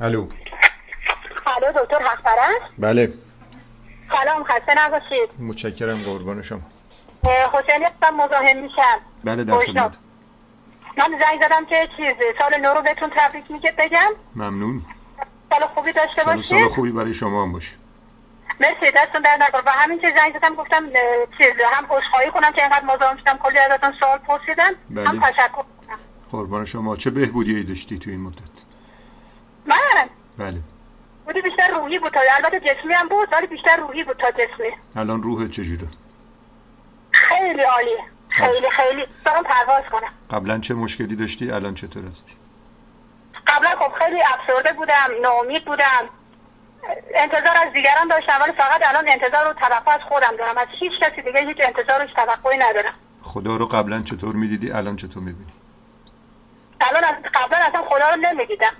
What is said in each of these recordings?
الو. الو دکتر حقپرست؟ بله. سلام خسته نباشید. متشکرم قربان شما. حسین هستم مزاحم میشم. بله در. خدمت. من زنگ زدم که چیز سال نو رو بهتون تبریک میگه بگم. ممنون. سال خوبی داشته سال سال باشید. خوبی برای شما هم باشه. مرسی دستون در نکنه و همین که زنگ زدم گفتم چیز هم عذرخواهی کنم که اینقدر مزاحم شدم کلی ازتون سوال پرسیدم. بله. هم تشکر کنم. قربان شما. چه بهبودی داشتی تو این مدت؟ من بله. بودی بیشتر روحی بود تا البته جسمی هم بود ولی بیشتر روحی بود تا جسمی. الان روح چجوره؟ خیلی عالیه. خیلی خیلی. دارم پرواز کنم قبلا چه مشکلی داشتی؟ الان چطور هستی؟ قبلا خب خیلی افسرده بودم ناامید بودم. انتظار از دیگران داشتم ولی فقط الان انتظار و توقع از خودم دارم. از هیچ کسی دیگه هیچ انتظار و توقعی ندارم. خدا رو قبلا چطور می‌دیدی؟ الان چطور می‌بینی؟ الان از قبلا اصلا خدا رو نمی‌دیدم.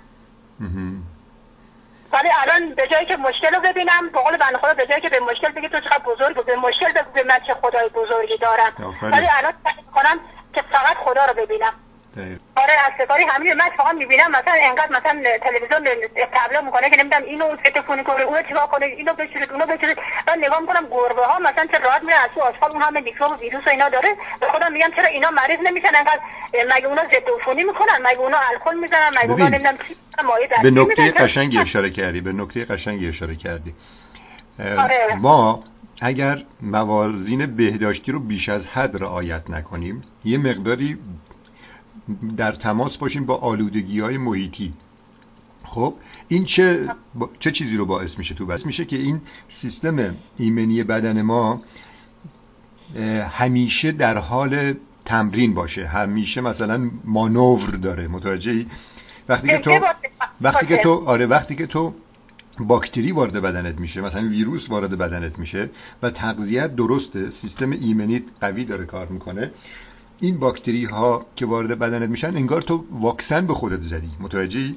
ولی الان به جایی که مشکل رو ببینم به قول بنده خدا به جایی که به مشکل بگی تو چقدر بزرگ به مشکل بگو به من چه خدای بزرگی دارم. ولی الان کنم که فقط خدا رو ببینم دقیق. آره سفاری همین من فقط می‌بینم. مثلا انقدر مثلا تلویزیون تبلیغ می‌کنه که نمی‌دونم اینو تلفن کنه اونو چیکار کنه اینو بچورید اونو بچورید من نگاه می‌کنم گربه ها مثلا چه راحت میره از تو آسفال اون همه میکروب و ویروس و اینا داره. به خودم میگم چرا اینا مریض نمیشن؟ انقدر مگه اونا ضد عفونی می‌کنن؟ مگه اونا الکل می‌زنن؟ مگه اونا نمی‌دونم چی به نکته؟ قشنگی اشاره کردی به نکته قشنگی اشاره کردی. آره. ما اگر موازین بهداشتی رو بیش از حد رعایت نکنیم یه مقداری در تماس باشیم با آلودگی های محیطی. خب این چه با- چه چیزی رو باعث میشه تو باعث میشه که این سیستم ایمنی بدن ما همیشه در حال تمرین باشه. همیشه مثلا مانور داره. متوجهی؟ وقتی که تو وقتی که. تو آره وقتی که تو باکتری وارد بدنت میشه مثلا ویروس وارد بدنت میشه و تغذیت درسته سیستم ایمنی قوی داره کار می‌کنه این باکتری ها که وارد بدنت میشن انگار تو واکسن به خودت زدی. متوجهی؟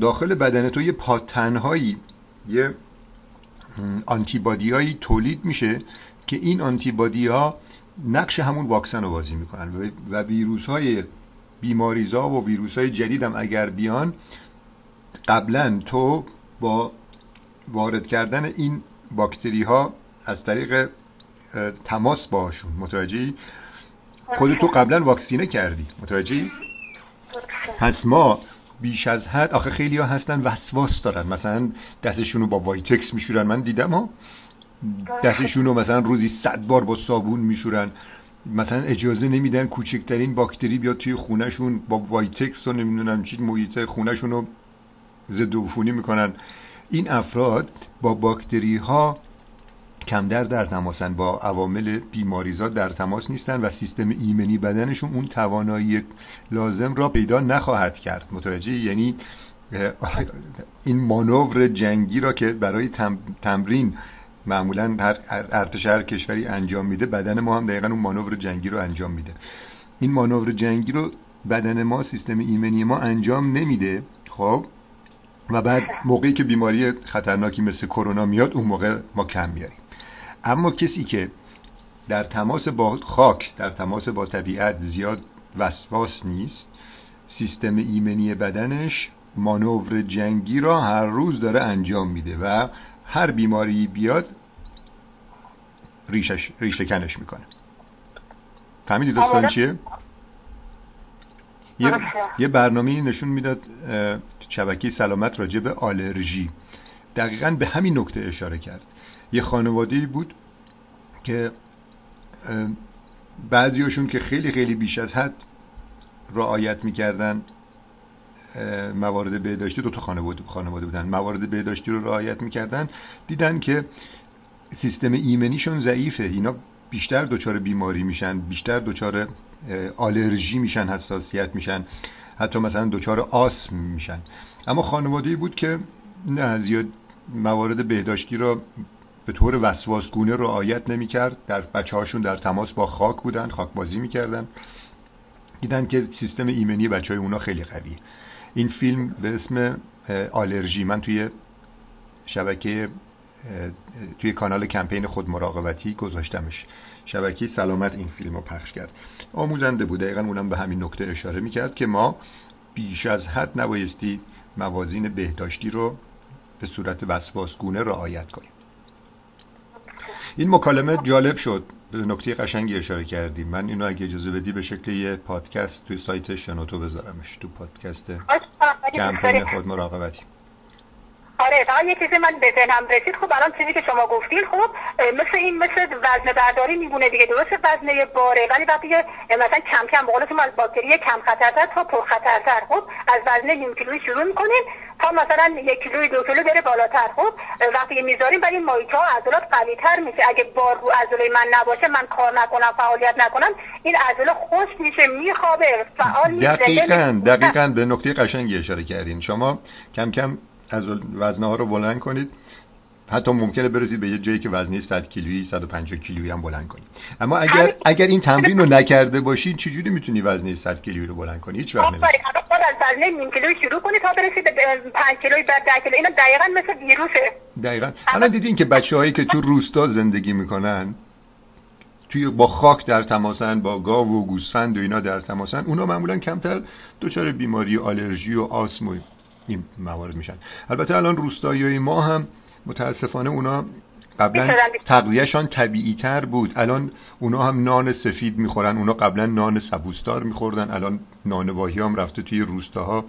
داخل بدن تو یه پاتنهایی یه آنتیبادی هایی تولید میشه که این آنتیبادی ها نقش همون واکسن رو بازی می‌کنن. و- ویروس های بیماریزا و ویروس های جدید هم اگر بیان قبلا تو با وارد کردن این باکتری ها از طریق تماس باشون متوجهی؟ خودتو قبلا واکسینه کردی. متوجهی؟ پس ما بیش از حد آخه خیلی ها هستن وسواس دارن. مثلا دستشون رو با وایتکس میشورن. من دیدم ها. دستشون رو مثلا روزی صد بار با صابون میشورن. مثلا اجازه نمیدن کوچکترین باکتری بیاد توی خونهشون با وایتکس و نمی‌دونم چی محیط خونهشون رو ضد عفونی می‌کنن. این افراد با باکتری ها کمتر در تماسن. با عوامل بیماریزا در تماس نیستن و سیستم ایمنی بدنشون اون توانایی لازم را پیدا نخواهد کرد. متوجه یعنی این مانور جنگی را که برای تم- تمرین معمولا هر- ارتش هر کشوری انجام میده بدن ما هم دقیقا اون مانور جنگی رو انجام میده. این مانور جنگی رو بدن ما سیستم ایمنی ما انجام نمیده. خب؟ و بعد موقعی که بیماری خطرناکی مثل کرونا میاد اون موقع ما کم میاریم. اما کسی که در تماس با خاک در تماس با طبیعت زیاد وسواس نیست سیستم ایمنی بدنش مانور جنگی را هر روز داره انجام میده و هر بیماری بیاد ریشش ریشه کنش می‌کنه فهمیدی داستان آره. چیه؟ یه, درسته. یه برنامه نشون می‌داد شبکه سلامت راجع به آلرژی دقیقا به همین نکته اشاره کرد یه خانواده بود که بعضیاشون که خیلی خیلی بیش از حد رعایت می‌کردن موارد بهداشتی دو تا خانواده خانواده بودن. موارد بهداشتی رو رعایت می‌کردن. دیدن که سیستم ایمنیشون ضعیفه. اینا بیشتر دچار بیماری میشن بیشتر دچار آلرژی میشن حساسیت میشن حتی مثلا دچار آسم میشن. اما خانواده بود که نه زیاد موارد بهداشتی را به طور وسواسگونه رعایت نمی‌کرد. در بچه هاشون در تماس با خاک بودن خاک بازی می‌کردن. دیدن که سیستم ایمنی بچه های اونا خیلی قویه. این فیلم به اسم آلرژی. من توی شبکه توی کانال کمپین خود مراقبتی گذاشتمش. شبکه سلامت این فیلم رو پخش کرد. آموزنده بود. دقیقا اونم به همین نکته اشاره می‌کرد که ما بیش از حد نبایستی موازین بهداشتی رو به صورت وسواسگونه رعایت کنیم. این مکالمه جالب شد. به نکته قشنگی اشاره کردیم. من اینو اگه اجازه بدی به شکل یه پادکست توی سایت شنوتو بذارمش تو پادکست کمپین خود مراقبتی. آره فقط یه چیزی من به ذهنم رسید. خب الان چیزی که شما گفتین خب مثل این مثل وزن برداری میمونه دیگه. درست وزنه باره ولی وقتی مثلا کم کم به قول از باکتری کم خطرتر تا پر خطرتر خب از وزن نیم کیلویی شروع می‌کنیم تا مثلا یک کیلوی دو کیلو بره بالاتر خب. وقتی می‌ذاریم برای مایچه ها عضلات قوی تر میشه. اگه بار رو عضله من نباشه من کار نکنم فعالیت نکنم این عضله خشک میشه میخوابه فعال نیست دقیقاً دقیقاً به نکته قشنگی اشاره کردین. شما کم کم از وزنه ها رو بلند کنید. حتی ممکنه برسید به یه جایی که وزنه 100 کیلویی 150 کیلویی هم بلند کنید. اما اگر اگر این تمرین رو نکرده باشید چجوری می‌تونی وزنه 100 کیلویی رو بلند کنی؟ هیچ وقت نمیشه از وزنه نیم کیلویی شروع کنید تا برسید به 5 کیلویی بعد 10 کیلو اینا دقیقاً مثل ویروسه. دقیقاً. الان دیدین که بچه‌هایی که تو روستا زندگی می‌کنن توی با خاک در تماسن با گاو و گوسفند و اینا در تماسن اونا معمولا کمتر دچار بیماری آلرژی و آسم و این موارد میشن. البته الان روستایی ما هم متاسفانه اونا قبلا تقویهشان طبیعی تر بود. الان اونا هم نان سفید می‌خورن اونا قبلا نان سبوستار میخوردن الان نانواهی هم رفته توی روستاها.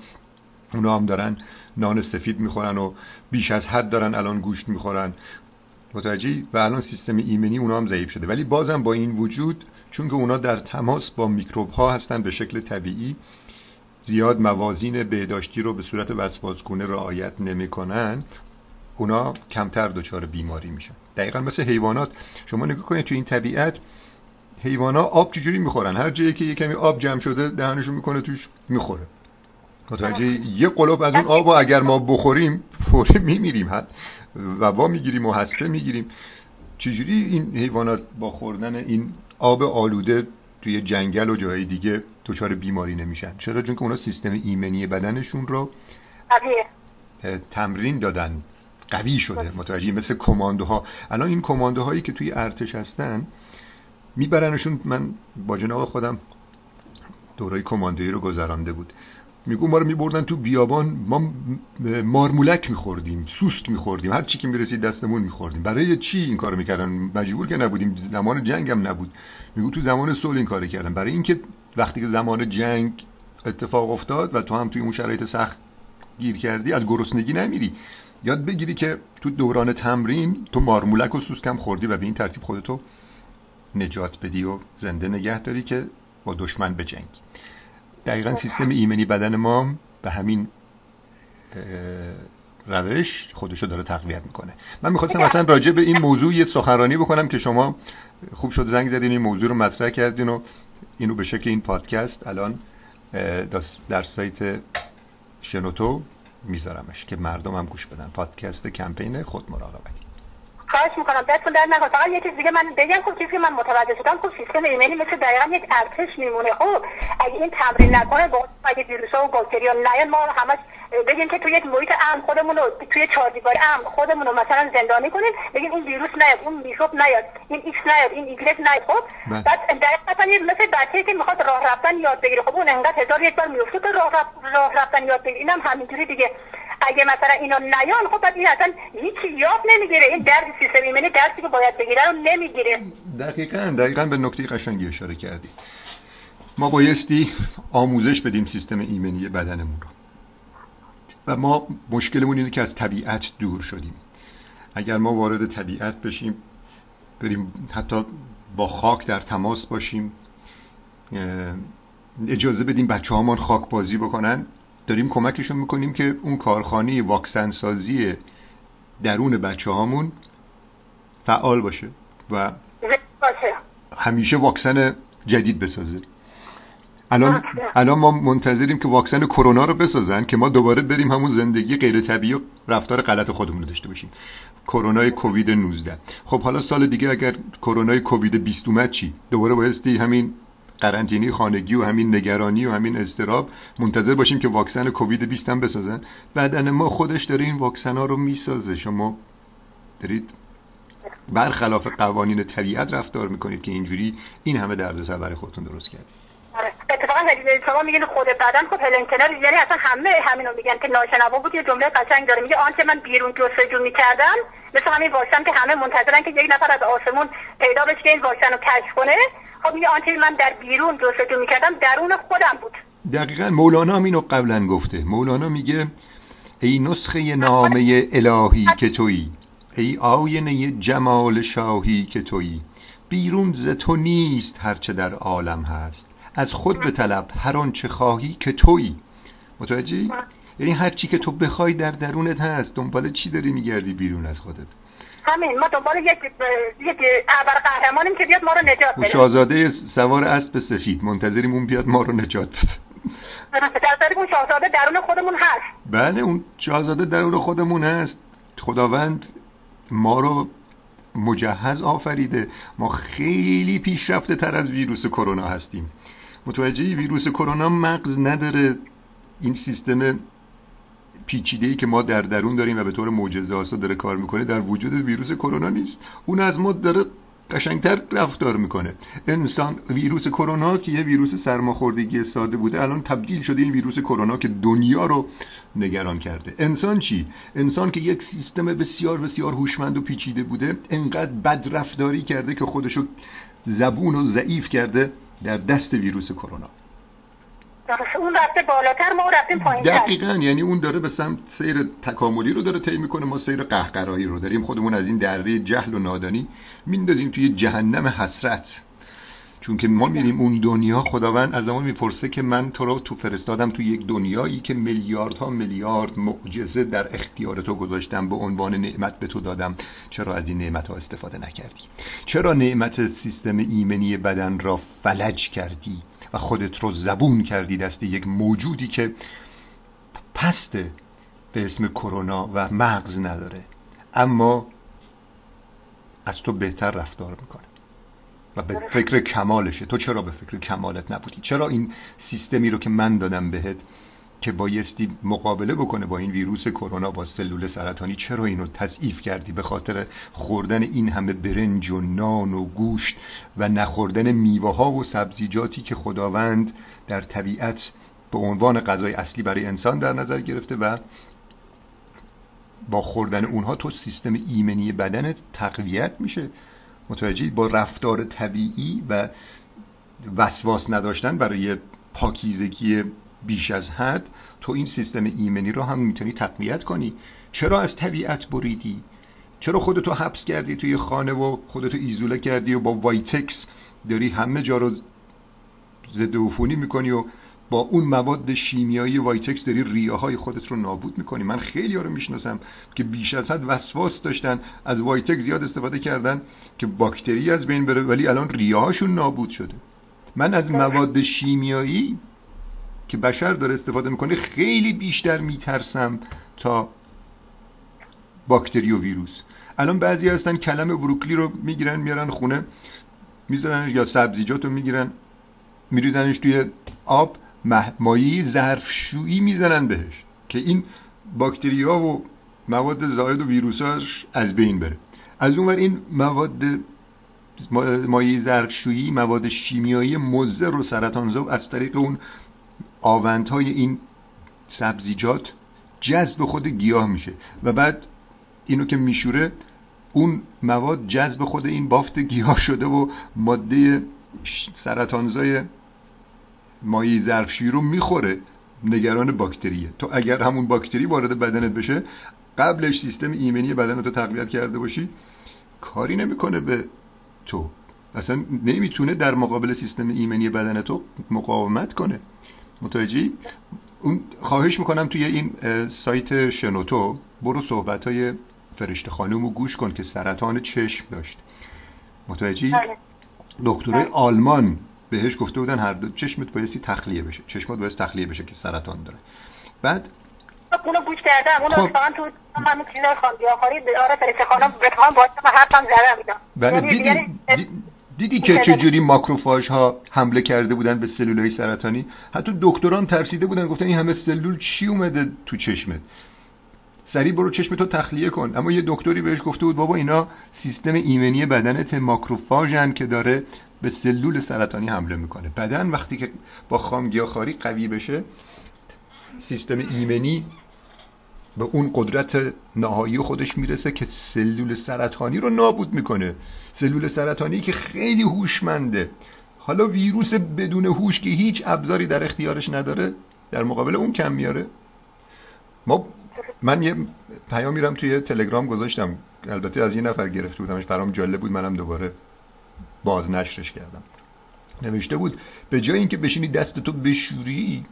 اونا هم دارن نان سفید می‌خورن و بیش از حد دارن الان گوشت می‌خورن. متوجهی؟ و الان سیستم ایمنی اونا هم ضعیف شده. ولی بازم با این وجود چون که اونا در تماس با میکروب ها هستن به شکل طبیعی زیاد موازین بهداشتی رو به صورت وسواسگونه رعایت نمی‌کنن اونا کمتر دچار بیماری میشن. دقیقا مثل حیوانات. شما نگاه کنید تو این طبیعت حیوانات آب چجوری می‌خورن؟ هر جایی که یه کمی آب جمع شده دهنشون می‌کنه توش می‌خوره. متوجه یه قلوب از اون آب و اگر ما بخوریم فوری میمیریم. حد و وا می‌گیریم و حسفه می‌گیریم. چجوری این حیوانات با خوردن این آب آلوده توی جنگل و جای دیگه دچار بیماری نمیشن. چرا؟ چون که اونا سیستم ایمنی بدنشون رو تمرین دادن. قوی شده. متوجه مثل کماندوها. الان این کماندوهایی که توی ارتش هستن میبرنشون. من با جناب خودم دورای کماندویی رو گذرانده بود. میگو ما رو میبردن تو بیابان. ما مارمولک میخوردیم سوست میخوردیم. هر چی که می‌رسید دستمون میخوردیم. برای چی این کارو می‌کردن؟ مجبور که نبودیم. زمان جنگ هم نبود. میگو تو زمان صلح این کارو کردن. برای اینکه وقتی که زمان جنگ اتفاق افتاد و تو هم توی اون شرایط سخت گیر کردی از گرسنگی نمیری. یاد بگیری که تو دوران تمرین تو مارمولک و سوسک هم خوردی و به این ترتیب خودتو نجات بدی و زنده نگه داری که با دشمن بجنگی دقیقا سیستم ایمنی بدن ما به همین روش خودشو داره تقویت می‌کنه. من می‌خواستم مثلا راجع به این موضوع یه سخنرانی بکنم که شما خوب شد زنگ زدین این موضوع رو مطرح کردین و اینو به شکل این پادکست الان در سایت شنوتو میذارمش که مردم هم گوش بدن. پادکست کمپین خود مراقبتی خواهش می‌کنم دستتون در نکن فقط یه چیز دیگه من بگم خب چیزی که من متوجه شدم خب سیستم ایمنی مثل دقیقا یک ارتش میمونه. خب اگه این تمرین نکنه با اگه ویروس ها و باکتریا نیان ما همش بگیم که توی یک محیط امن خودمون رو توی چهاردیواری امن خودمون رو مثلا زندانی کنیم بگیم این ویروس نیاد اون میکروب نیاد این ایکس نیاد این ایگرگ نیاد. خب بله. بعد دقیقا مثل بچه‌ای که می‌خواد راه رفتن یاد بگیره. خب اون انقدر هزار یک بار میفته که راه, راه رفتن یاد بگیره. اینم همینجوری دیگه. اگه مثلا اینا نیان خب بعد این اصلا هیچی یاد نمی‌گیره. این درد سیستم ایمنی درسی که باید بگیره رو نمی‌گیره. دقیقا دقیقا به نکته قشنگی اشاره کردی. ما بایستی آموزش بدیم سیستم ایمنی بدنمون رو. و ما مشکلمون اینه که از طبیعت دور شدیم. اگر ما وارد طبیعت بشیم بریم حتی با خاک در تماس باشیم اجازه بدیم بچه خاک بازی بکنن. داریم کمکشون می‌کنیم که اون کارخانه واکسن سازی درون بچه هامون فعال باشه و همیشه واکسن جدید بسازه. الان الان ما منتظریم که واکسن کرونا رو بسازن که ما دوباره بریم همون زندگی غیر طبیعی و رفتار غلط خودمون رو داشته باشیم. کرونا کووید 19 خب حالا سال دیگه اگر کرونا کووید 20 اومد چی؟ دوباره بایستی همین قرنطینه خانگی و همین نگرانی و همین استراب منتظر باشیم که واکسن کووید 20 هم بسازن. بدن ما خودش داره این واکسن ها رو می‌سازه. شما دارید برخلاف قوانین طبیعت رفتار می‌کنید که اینجوری این همه دردسر برای خودتون درست کردید. آره. اتفاقا شما میگین خود بدن خب هلن کنر یعنی اصلا همه همینو میگن که ناشنوا بود یه جمله قشنگ داره. میگه آنچه من بیرون جستجو می‌کردم مثل همین واکسن که همه منتظرن که یک نفر از آسمون پیدا بشه که این واکسن رو کشف کنه. خب میگه آنچه من در بیرون جستجو می‌کردم درون خودم بود. دقیقا مولانا هم اینو قبلا گفته. مولانا میگه ای نسخه نامه الهی که تویی ای آینه جمال شاهی که تویی بیرون ز تو نیست هرچه در عالم هست. از خود به طلب هر آنچه خواهی که تویی. متوجهی؟ یعنی هر چی که تو بخوای در درونت هست دنبال چی داری میگردی بیرون از خودت؟ همین ما دنبال یک یک ابر قهرمانیم که بیاد ما رو نجات بده. شاهزاده سوار اسب سفید منتظریم اون بیاد ما رو نجات بده. در اون شاهزاده درون خودمون هست. بله اون شاهزاده درون خودمون هست. خداوند ما رو مجهز آفریده. ما خیلی پیشرفته تر از ویروس کرونا هستیم. متوجه ویروس کرونا مغز نداره. این سیستم پیچیده ای که ما در درون داریم و به طور معجزه آسا داره کار می‌کنه در وجود ویروس کرونا نیست. اون از ما داره قشنگتر رفتار می‌کنه. انسان ویروس کرونا که یه ویروس سرماخوردگی ساده بوده الان تبدیل شده این ویروس کرونا که دنیا رو نگران کرده. انسان چی؟ انسان که یک سیستم بسیار بسیار هوشمند و پیچیده بوده انقدر بد رفتاری کرده که خودشو زبون و ضعیف کرده در دست ویروس کرونا. اون رفته بالاتر ما رفتیم پایین دقیقا یعنی اون داره به سمت سیر تکاملی رو داره طی می‌کنه ما سیر قهقرایی رو داریم. خودمون از این دره جهل و نادانی میندازیم توی جهنم حسرت. چون که ما میریم اون دنیا خداوند از زمان می‌پرسه که من تو رو تو فرستادم تو یک دنیایی که میلیاردها میلیارد معجزه در اختیار تو گذاشتم به عنوان نعمت به تو دادم. چرا از این نعمت ها استفاده نکردی؟ چرا نعمت سیستم ایمنی بدن را فلج کردی؟ و خودت رو زبون کردی دست یک موجودی که پسته به اسم کرونا و مغز نداره. اما از تو بهتر رفتار می‌کنه. و به فکر کمالشه. تو چرا به فکر کمالت نبودی؟ چرا این سیستمی رو که من دادم بهت که بایستی مقابله بکنه با این ویروس کرونا با سلول سرطانی چرا اینو تضعیف کردی به خاطر خوردن این همه برنج و نان و گوشت و نخوردن میوه ها و سبزیجاتی که خداوند در طبیعت به عنوان غذای اصلی برای انسان در نظر گرفته و با خوردن اونها تو سیستم ایمنی بدنت تقویت میشه؟ متوجه با رفتار طبیعی و وسواس نداشتن برای پاکیزگی بیش از حد تو این سیستم ایمنی رو هم می‌تونی تقویت کنی. چرا از طبیعت بریدی؟ چرا خودتو حبس کردی توی خانه و خودتو ایزوله کردی و با وایتکس داری همه جا رو ضد عفونی می‌کنی و با اون مواد شیمیایی وایتکس داری ریه های خودت رو نابود می‌کنی؟ من خیلی ها رو می‌شناسم که بیش از حد وسواس داشتن از وایتکس زیاد استفاده کردن که باکتری از بین بره ولی الان ریه هاشون نابود شده. من از مواد شیمیایی که بشر داره استفاده می‌کنه خیلی بیشتر میترسم تا باکتری و ویروس. الان بعضی هستن کلم بروکلی رو می‌گیرن میارن خونه می‌ذارن یا سبزیجات رو می‌گیرن میریزنش توی آب مایی ظرفشویی می‌زنن بهش که این باکتری ها و مواد زائد و ویروساش از بین بره. از اونور این مواد مایع ظرفشویی مواد شیمیایی مضر و سرطانزا از طریق اون آوندهای این سبزیجات جذب خود گیاه میشه و بعد اینو که میشوره اون مواد جذب خود این بافت گیاه شده و ماده سرطانزای مایع ظرفشویی رو می‌خوره نگران باکتریه. تو اگر همون باکتری وارد بدنت بشه قبلش سیستم ایمنی بدنت رو تقویت کرده باشی کاری نمی‌کنه به تو. اصلا نمی‌تونه در مقابل سیستم ایمنی بدن تو مقاومت کنه. متوجهی؟ اون خواهش می‌کنم توی این سایت شنوتو برو صحبت های فرشته خانم رو گوش کن که سرطان چشم داشت. متوجهی؟ بله. دکترای بله. آلمان بهش گفته بودن هر دو چشمت بایستی تخلیه بشه. چشمت باید تخلیه بشه که سرطان داره. بعد؟ اونو گوش کردم. اونو خب. تو همون چیزای خواندی آخری آره فرشته خانم بتوان باشه و حرفم زدم. بله دیدی, دیدی که چجوری ماکروفاژ ها حمله کرده بودن به سلول های سرطانی؟ حتی دکتران ترسیده بودن گفتن این همه سلول چی اومده تو چشمت؟ سریع برو چشم تو تخلیه کن. اما یه دکتری بهش گفته بود بابا اینا سیستم ایمنی بدنت ماکروفاژن که داره به سلول سرطانی حمله می‌کنه. بدن وقتی که با خامگیاخاری قوی بشه سیستم ایمنی به اون قدرت نهایی خودش می‌رسه که سلول سرطانی رو نابود می‌کنه. سلول سرطانی که خیلی هوشمنده. حالا ویروس بدون هوش که هیچ ابزاری در اختیارش نداره در مقابل اون کم میاره. ما من یه پیام میرم توی تلگرام گذاشتم. البته از یه نفر گرفته بودمش. برام جالب بود. منم دوباره باز نشرش کردم. نوشته بود به جای اینکه بشینی دستتو بشوری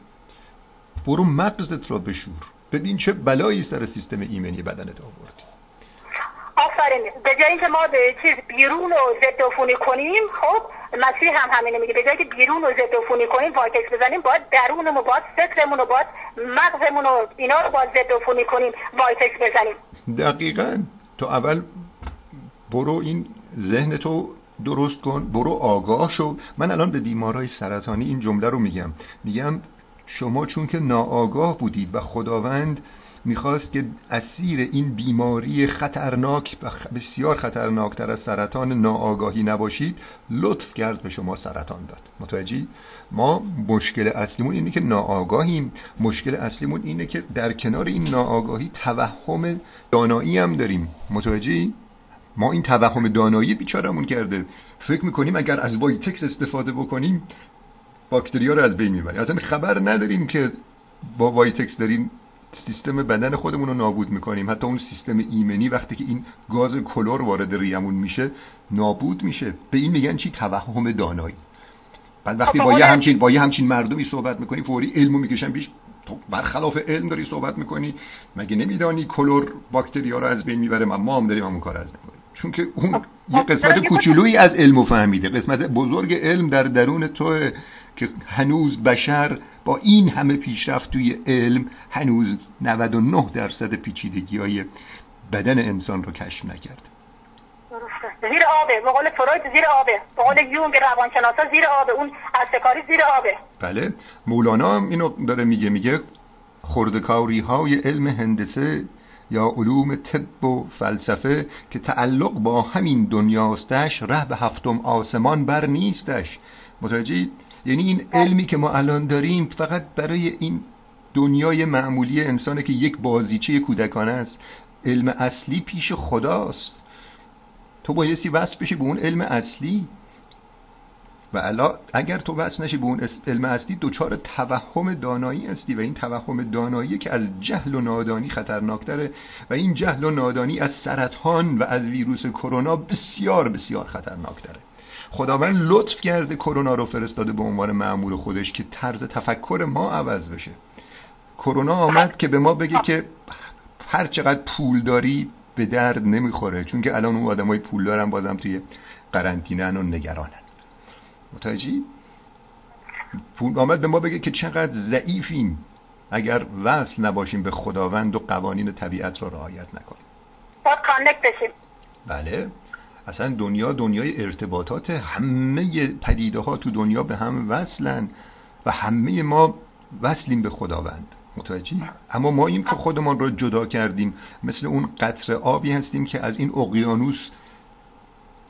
برو مغزت را بشور. ببین چه بلایی سر سیستم ایمنی بدنت آوردی. آفرین. به جایی که ما به چیز بیرون رو ضد عفونی کنیم خب مسیح هم همینه میگه. به جایی که بیرون رو ضد عفونی کنیم وایتکس بزنیم باید درونمون رو باید فکرمون رو باید مغزمون رو اینا رو باید ضد عفونی کنیم وایتکس بزنیم. دقیقا. تو اول برو این ذهن تو درست کن برو آگاه شو. من الان به بیمارای سرطانی این جمله رو میگم. میگم شما چون که ناآگاه بودید و خداوند می‌خواست که اسیر این بیماری خطرناک بسیار خطرناکتر از سرطان ناآگاهی نباشید لطف کرد به شما سرطان داد. متوجهی؟ ما مشکل اصلیمون اینه که ناآگاهیم. مشکل اصلیمون اینه که در کنار این ناآگاهی توهم دانایی هم داریم. متوجهی؟ ما این توهم دانایی بیچارمون کرده. فکر می‌کنیم اگر از وایتکس استفاده بکنیم باکتریا رو از بین می‌بریم اصلا خبر نداریم که با وایتکس داریم سیستم بدن خودمون رو نابود می‌کنیم. حتی اون سیستم ایمنی وقتی که این گاز کلور وارد ریمون میشه نابود میشه. به این میگن چی؟ توهم دانایی. بعد وقتی با یه همچین با یه همچین مردمی صحبت می‌کنی فوری علمو می‌کشن پیش. تو برخلاف علم داری صحبت می‌کنی. مگه نمیدانی کلور باکتریا رو از بین می‌بره؟ ما هم داریم همون کار از می‌کنیم چون که اون یه قسمت کوچولویی از علم فهمیده. قسمت بزرگ علم در درون تو که هنوز بشر با این همه پیشرفت توی علم هنوز 99 درصد پیچیدگی های بدن انسان رو کشف نکرد. زیر آبه. به قول فروید زیر آبه. به قول یونگ روانشناسا زیر آبه. اون استکاری زیر آبه. بله. مولانا هم اینو داره میگه. میگه خردکاری های علم هندسه یا علوم طب و فلسفه که تعلق با همین دنیاستش ره به هفتم آسمان بر نیستش. متوجهید؟ یعنی این علمی که ما الان داریم فقط برای این دنیای معمولی انسانه که یک بازیچه کودکانه است. علم اصلی پیش خداست. تو بایستی وصل بشی به اون علم اصلی. و الا اگر تو وصل نشی به اون علم اصلی دچار توهم دانایی هستی. و این توهم دانایی که از جهل و نادانی خطرناکتره. و این جهل و نادانی از سرطان و از ویروس کرونا بسیار بسیار خطرناکتره. خداوند لطف کرده کرونا رو فرستاده به عنوان معمول خودش که طرز تفکر ما عوض بشه. کرونا آمد که به ما بگه که هر چقدر پول داری به درد نمی‌خوره چون که الان اون آدمای پول دارن بازم توی قرنطینه و نگرانن. متوجهی؟ پول آمد به ما بگه که چقدر ضعیفیم اگر وصل نباشیم به خداوند و قوانین طبیعت رو رعایت نکنیم. بله. اصلا دنیا دنیای ارتباطات همه پدیده ها تو دنیا به هم وصلن و همه ما وصلیم به خداوند. متوجهی؟ اما ما این که خودمان رو جدا کردیم مثل اون قطر آبی هستیم که از این اقیانوس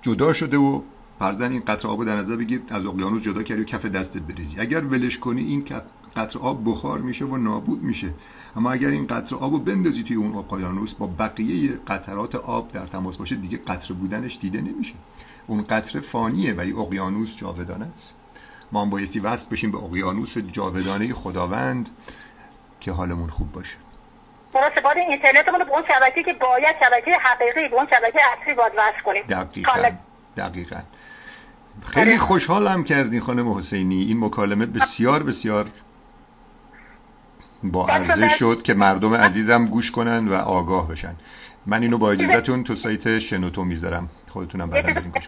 جدا شده و فرزن این قطر آب در نظر بگیر از اقیانوس جدا کردی و کف دستت بریزی. اگر ولش کنی این قطر آب بخار میشه و نابود میشه. اما اگر این قطر آب رو بندازی توی اون اقیانوس با بقیه قطرات آب در تماس باشه دیگه قطر بودنش دیده نمیشه. اون قطر فانیه ولی اقیانوس جاودانه است. ما هم بایستی وصل بشیم به اقیانوس جاودانه خداوند که حالمون خوب باشه. درسته باید اینترنتمون به اون شبکه که باید شبکه حقیقی به اون شبکه اصلی باید وصل کنیم. دقیقا دقیقا. خیلی آره. خوشحالم کردین خانم حسینی. این مکالمه بسیار بسیار با عرضه شد که مردم عزیزم گوش کنن و آگاه بشن. من اینو با اجازهتون تو سایت شنوتو می‌ذارم. خودتونم بعدا بریم گوش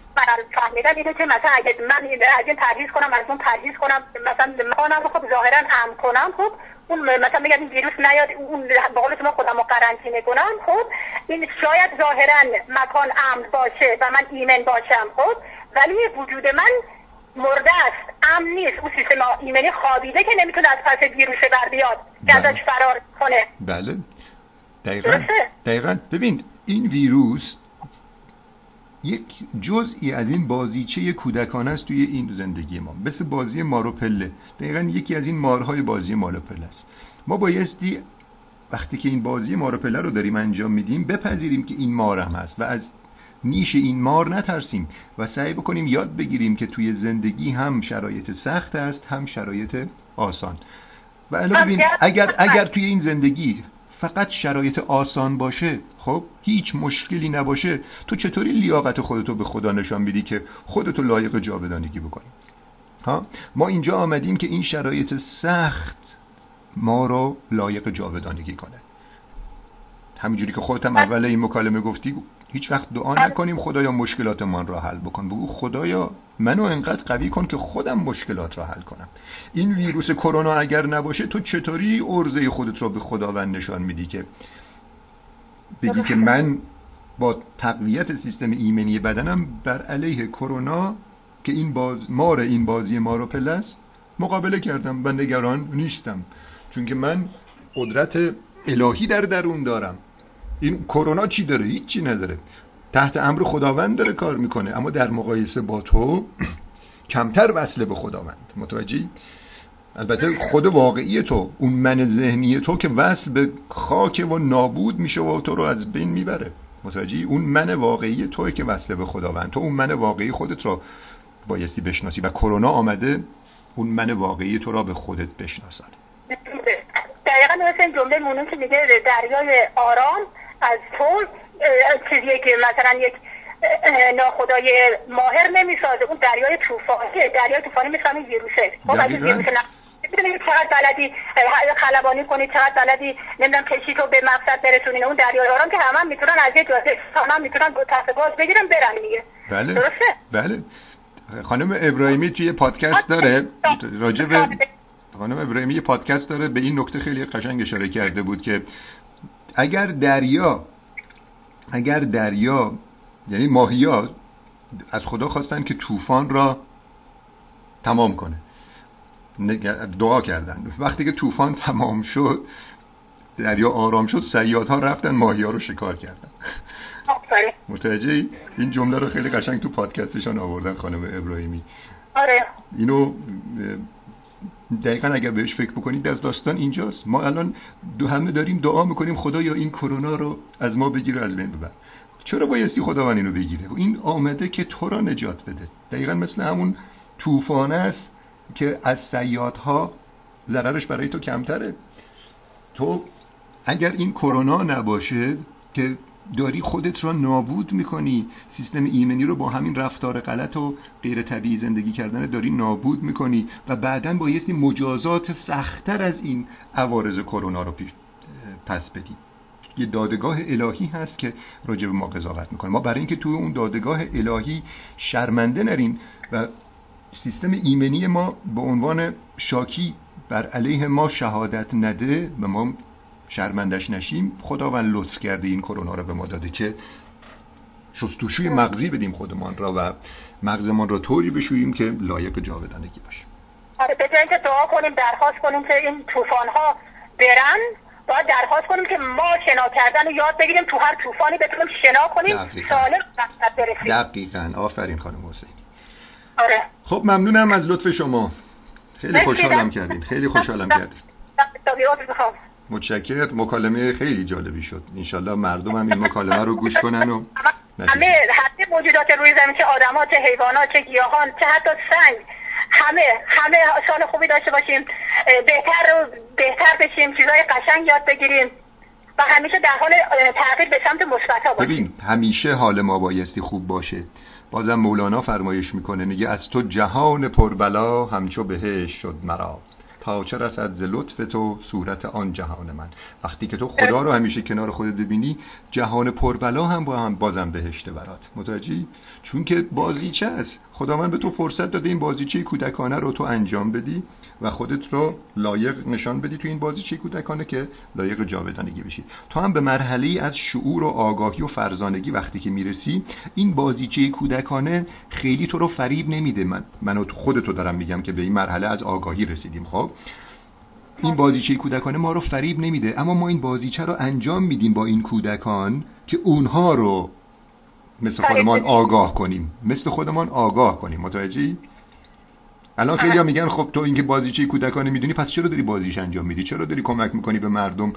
فهمیدم اینه که مثلا اگه من از این پرهیز کنم از اون پرهیز کنم مثلا رو خب ظاهرا امن کنم خب اون مثلا میگم این ویروس نیاد اون به قول شما خودم رو قرنطینه کنم خب این شاید ظاهرا مکان امن باشه و من ایمن باشم خب. ولی وجود من مرده است. امن نیست. اون سیستم ایمنی خوابیده که نمی‌تونه از پس ویروس بر بیاد. که ازش بله. فرار کنه. بله. دقیقا. دقیقا. ببین این ویروس یک جزئی از این بازیچه کودکانه است توی این زندگی ما. مثل بازی مارو پله دقیقا یکی از این مارهای بازی مارو پله است. ما بایستی وقتی که این بازی مارو پله رو داریم انجام میدیم بپذیریم که این مار هم هست و از نیش این مار نترسیم و سعی بکنیم یاد بگیریم که توی زندگی هم شرایط سخت است هم شرایط آسان. و ببین اگر اگر توی این زندگی فقط شرایط آسان باشه خب هیچ مشکلی نباشه تو چطوری لیاقت خودتو به خدا نشان میدی که خودتو لایق جاودانگی بکنی؟ ها؟ ما اینجا آمدیم که این شرایط سخت ما رو لایق جاودانگی کنه. همینجوری که خودت هم اول این مکالمه گفتی هیچ وقت دعا نکنیم خدایا مشکلاتمان را حل بکن. بگو خدایا منو انقدر قوی کن که خودم مشکلات را حل کنم. این ویروس کرونا اگر نباشه تو چطوری ارزه خودت را به خداوند نشان میدی که بگی که من با تقویت سیستم ایمنی بدنم بر علیه کرونا که این باز مار این بازی مارو پلس مقابله کردم. و نگران نیستم. چون که من قدرت الهی در درون دارم. این کرونا چی داره؟ هیچی نداره. تحت امر خداوند داره کار می‌کنه. اما در مقایسه با تو کمتر وصله به خداوند. متوجهی؟ البته خود واقعی تو اون من ذهنی تو که وصل به خاک و نابود میشه و تو رو از بین می‌بره. متوجهی؟ اون من واقعی توی که وصله به خداوند. تو اون من واقعی خودت رو بایستی بشناسی و کرونا آمده اون من واقعی تو را به خودت بشناسن دقیقا مثل این جمله مونون که میگه دریای آرام از تو چیزیه که مثلا یک ناخدای ماهر نمی‌سازه اون دریای طوفانی دریای طوفانی مثل همین ویروسه. خب اگه ویروس می‌دونی چقدر بلدی خلبانی کنی چقدر بلدی نمی‌دونم کشی تو به مقصد برسونی اون دریای آرام که همه می‌تونن از یه جاده هم می‌تونن تحت باز بگیرن برن دیگه. بله. درسته؟ بله. خانم ابراهیمی توی پادکست داره. راجع به خانم ابراهیمی یه پادکست داره. به این نکته خیلی قشنگ اشاره کرده بود که اگر دریا اگر دریا یعنی ماهیا از خدا خواستن که طوفان را تمام کنه. دعا کردن. وقتی که طوفان تمام شد دریا آرام شد سیادها رفتن ماهیا رو شکار کردن. متوجه این جمله رو خیلی قشنگ تو پادکستشان آوردن خانم ابراهیمی. آره. اینو دقیقا اگر بهش فکر بکنید از داستان اینجاست. ما الان دو همه داریم دعا می‌کنیم خدا یا این کرونا رو از ما بگیره از بین ببر. چرا بایستی خداوند اینو بگیره؟ این آمده که تو را نجات بده. دقیقا مثل همون طوفان است که از سیادها ضررش برای تو کمتره. تو اگر این کرونا نباشه که داری خودت را نابود می‌کنی. سیستم ایمنی رو با همین رفتار غلط و غیر طبیعی زندگی کردن داری نابود می‌کنی و بعدا بایستی مجازات سختتر از این عوارض کرونا رو پیش پس بدی. یه دادگاه الهی هست که راجع به ما قضاوت می‌کنه. ما برای اینکه توی اون دادگاه الهی شرمنده نریم و سیستم ایمنی ما به عنوان شاکی بر علیه ما شهادت نده و ما شرمندش نشیم. خداوند لطف کرده این کرونا رو به ما داده که شستوشوی مغزی بدیم خودمان را و مغزمان را طوری بشوییم که لایق جاودانگی باشیم. آره به که دعا کنیم درخواست کنیم که این طوفان ها برن باید درخواست کنیم که ما شنا کردن و یاد بگیریم تو هر طوفانی بتونیم شنا کنیم سالم برسیم. دقیقا. آفرین خانم حسین آره. خب ممنونم از لطف شما. خیلی خوشحالم کردین. خیلی خوشحالم کردین. متشکرم. مکالمه خیلی جالبی شد. انشالله مردم هم این مکالمه رو گوش کنن و همه همه موجودات روی زمین چه آدمات چه حیوانات چه گیاهان چه حتی سنگ. همه همه سال خوبی داشته باشیم. بهتر و بهتر بشیم چیزای قشنگ یاد بگیریم. و همیشه در حال تغییر به سمت مثبت باشیم. ببین همیشه حال ما بایستی خوب باشه. بازم مولانا فرمایش می‌کنه میگه از تو جهان پربلا همچو بهش شد مرا. تا چه رسد ز لطف تو صورت آن جهان من. وقتی که تو خدا رو همیشه کنار خودت ببینی جهان پربلا هم با هم بازم بهشت برات متوجهی؟ چون که بازیچه است؟ خدا من به تو فرصت داده این بازیچه کودکانه رو تو انجام بدی و خودت رو لایق نشان بدی تو این بازیچه کودکانه که لایق جاودانگی بشی. تو هم به مرحله از شعور و آگاهی و فرزانگی وقتی که می‌رسی این بازیچه کودکانه خیلی تو رو فریب نمیده. من منو خودتو دارم میگم که به این مرحله از آگاهی رسیدیم خب؟ این بازیچه کودکانه ما رو فریب نمیده. اما ما این بازیچه رو انجام میدیم با این کودکان که اونها رو مثل خودمان آگاه کنیم. مثل خودمان آگاه کنیم. متوجهی؟ الان خیلی ها میگن خب تو اینکه بازیچه کودکانه می‌دونی پس چرا داری بازیش انجام میدی؟ چرا داری کمک می‌کنی به مردم؟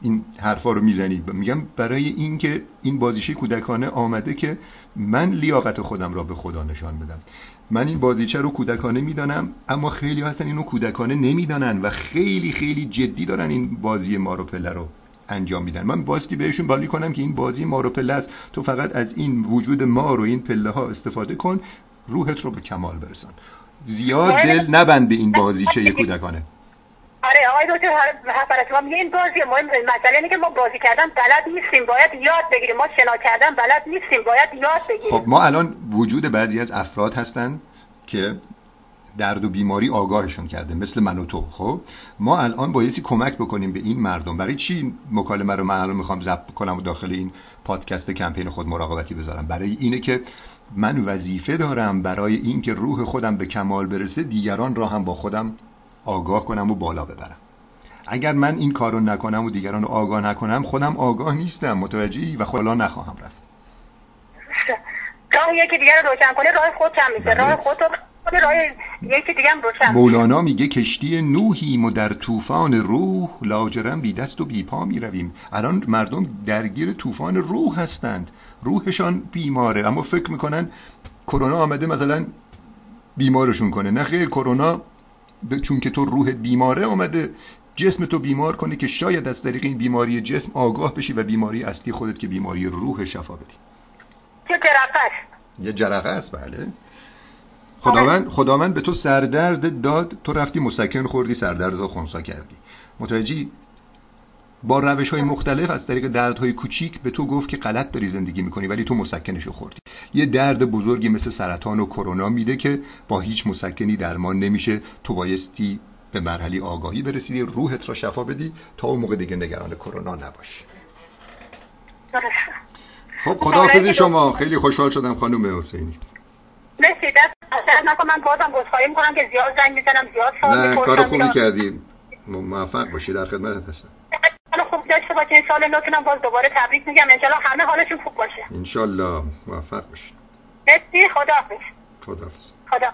این حرفا رو می‌زنی. میگم برای اینکه این بازیچه کودکانه آمده که من لیاقت خودم را به خدا نشان بدم. من این بازیچه رو کودکانه می‌دانم اما خیلی هستن اینو کودکانه نمی‌دانن و خیلی خیلی جدی دارن این بازی مارو پله رو. انجام میدن. من باستی بهشون بالی کنم که این بازی مارو پله است. تو فقط از این وجود مار و این پله ها استفاده کن روحت رو به کمال برسان. زیاد دل نبند به این بازیچه کودکانه. آره آقای دکتر شما میگه این بازی مهم مسئله اینه که ما بازی کردن بلد نیستیم. باید یاد بگیریم. ما شنا کردن بلد نیستیم. باید یاد بگیریم. خب ما الان وجود بعضی از افراد هستن که درد و بیماری آگاهشون کرده مثل من و تو. خب؟ ما الان بایستی کمک بکنیم به این مردم. برای چی مکالمه رو من الان می‌خوام ضبط کنم و داخل این پادکست کمپین خود مراقبتی بذارم؟ برای اینه که من وظیفه دارم برای اینکه روح خودم به کمال برسه دیگران را هم با خودم آگاه کنم و بالا ببرم. اگر من این کارو نکنم و دیگران رو آگاه نکنم خودم آگاه نیستم. متوجهی؟ و خدا نخواهم رفت. راه یکی دیگر رو روشن کنه راه خود هم میشه. راه خود راه یکی دیگه روشن. مولانا میگه کشتی نوحیم و در طوفان روح لاجرم بی دست و بی پا می‌رویم. الان مردم درگیر طوفان روح هستند. روحشان بیماره. اما فکر می‌کنن کرونا آمده مثلا بیمارشون کنه. نه خیر کرونا چون که تو روح بیماره آمده جسم تو بیمار کنه که شاید از طریق این بیماری جسم آگاه بشی و بیماری اصلی خودت که بیماری روح شفا بدی. چه جرقه یه جرقه است بله. خداوند خداوند به تو سردرد داد. تو رفتی مسکن خوردی سردرد رو خونسا کردی. متوجهی؟ با روش های مختلف از طریق دردهای کوچیک به تو گفت که غلط داری زندگی می‌کنی ولی تو مسکنش خوردی. یه درد بزرگی مثل سرطان و کرونا میده که با هیچ مسکنی درمان نمیشه. تو بایستی به مرحله آگاهی برسیدی. روحت را شفا بدی تا اون موقع دیگه نگران کرونا نباشی. خب خدا شما. خیلی خوشحال شدم خانم حسینی. مرسی. دست من بازم گذخواهی می‌کنم که زیاد زنگ می‌زنم زیاد نه کار خوبی کردی موفق باشی در خدمت هستم. حالا خوب داشته باشه این سال نوتونم باز دوباره تبریک میگم. انشالله همه حالشون خوب باشه. انشالله موفق باشی. مرسی. خدا حافظ خدا خدا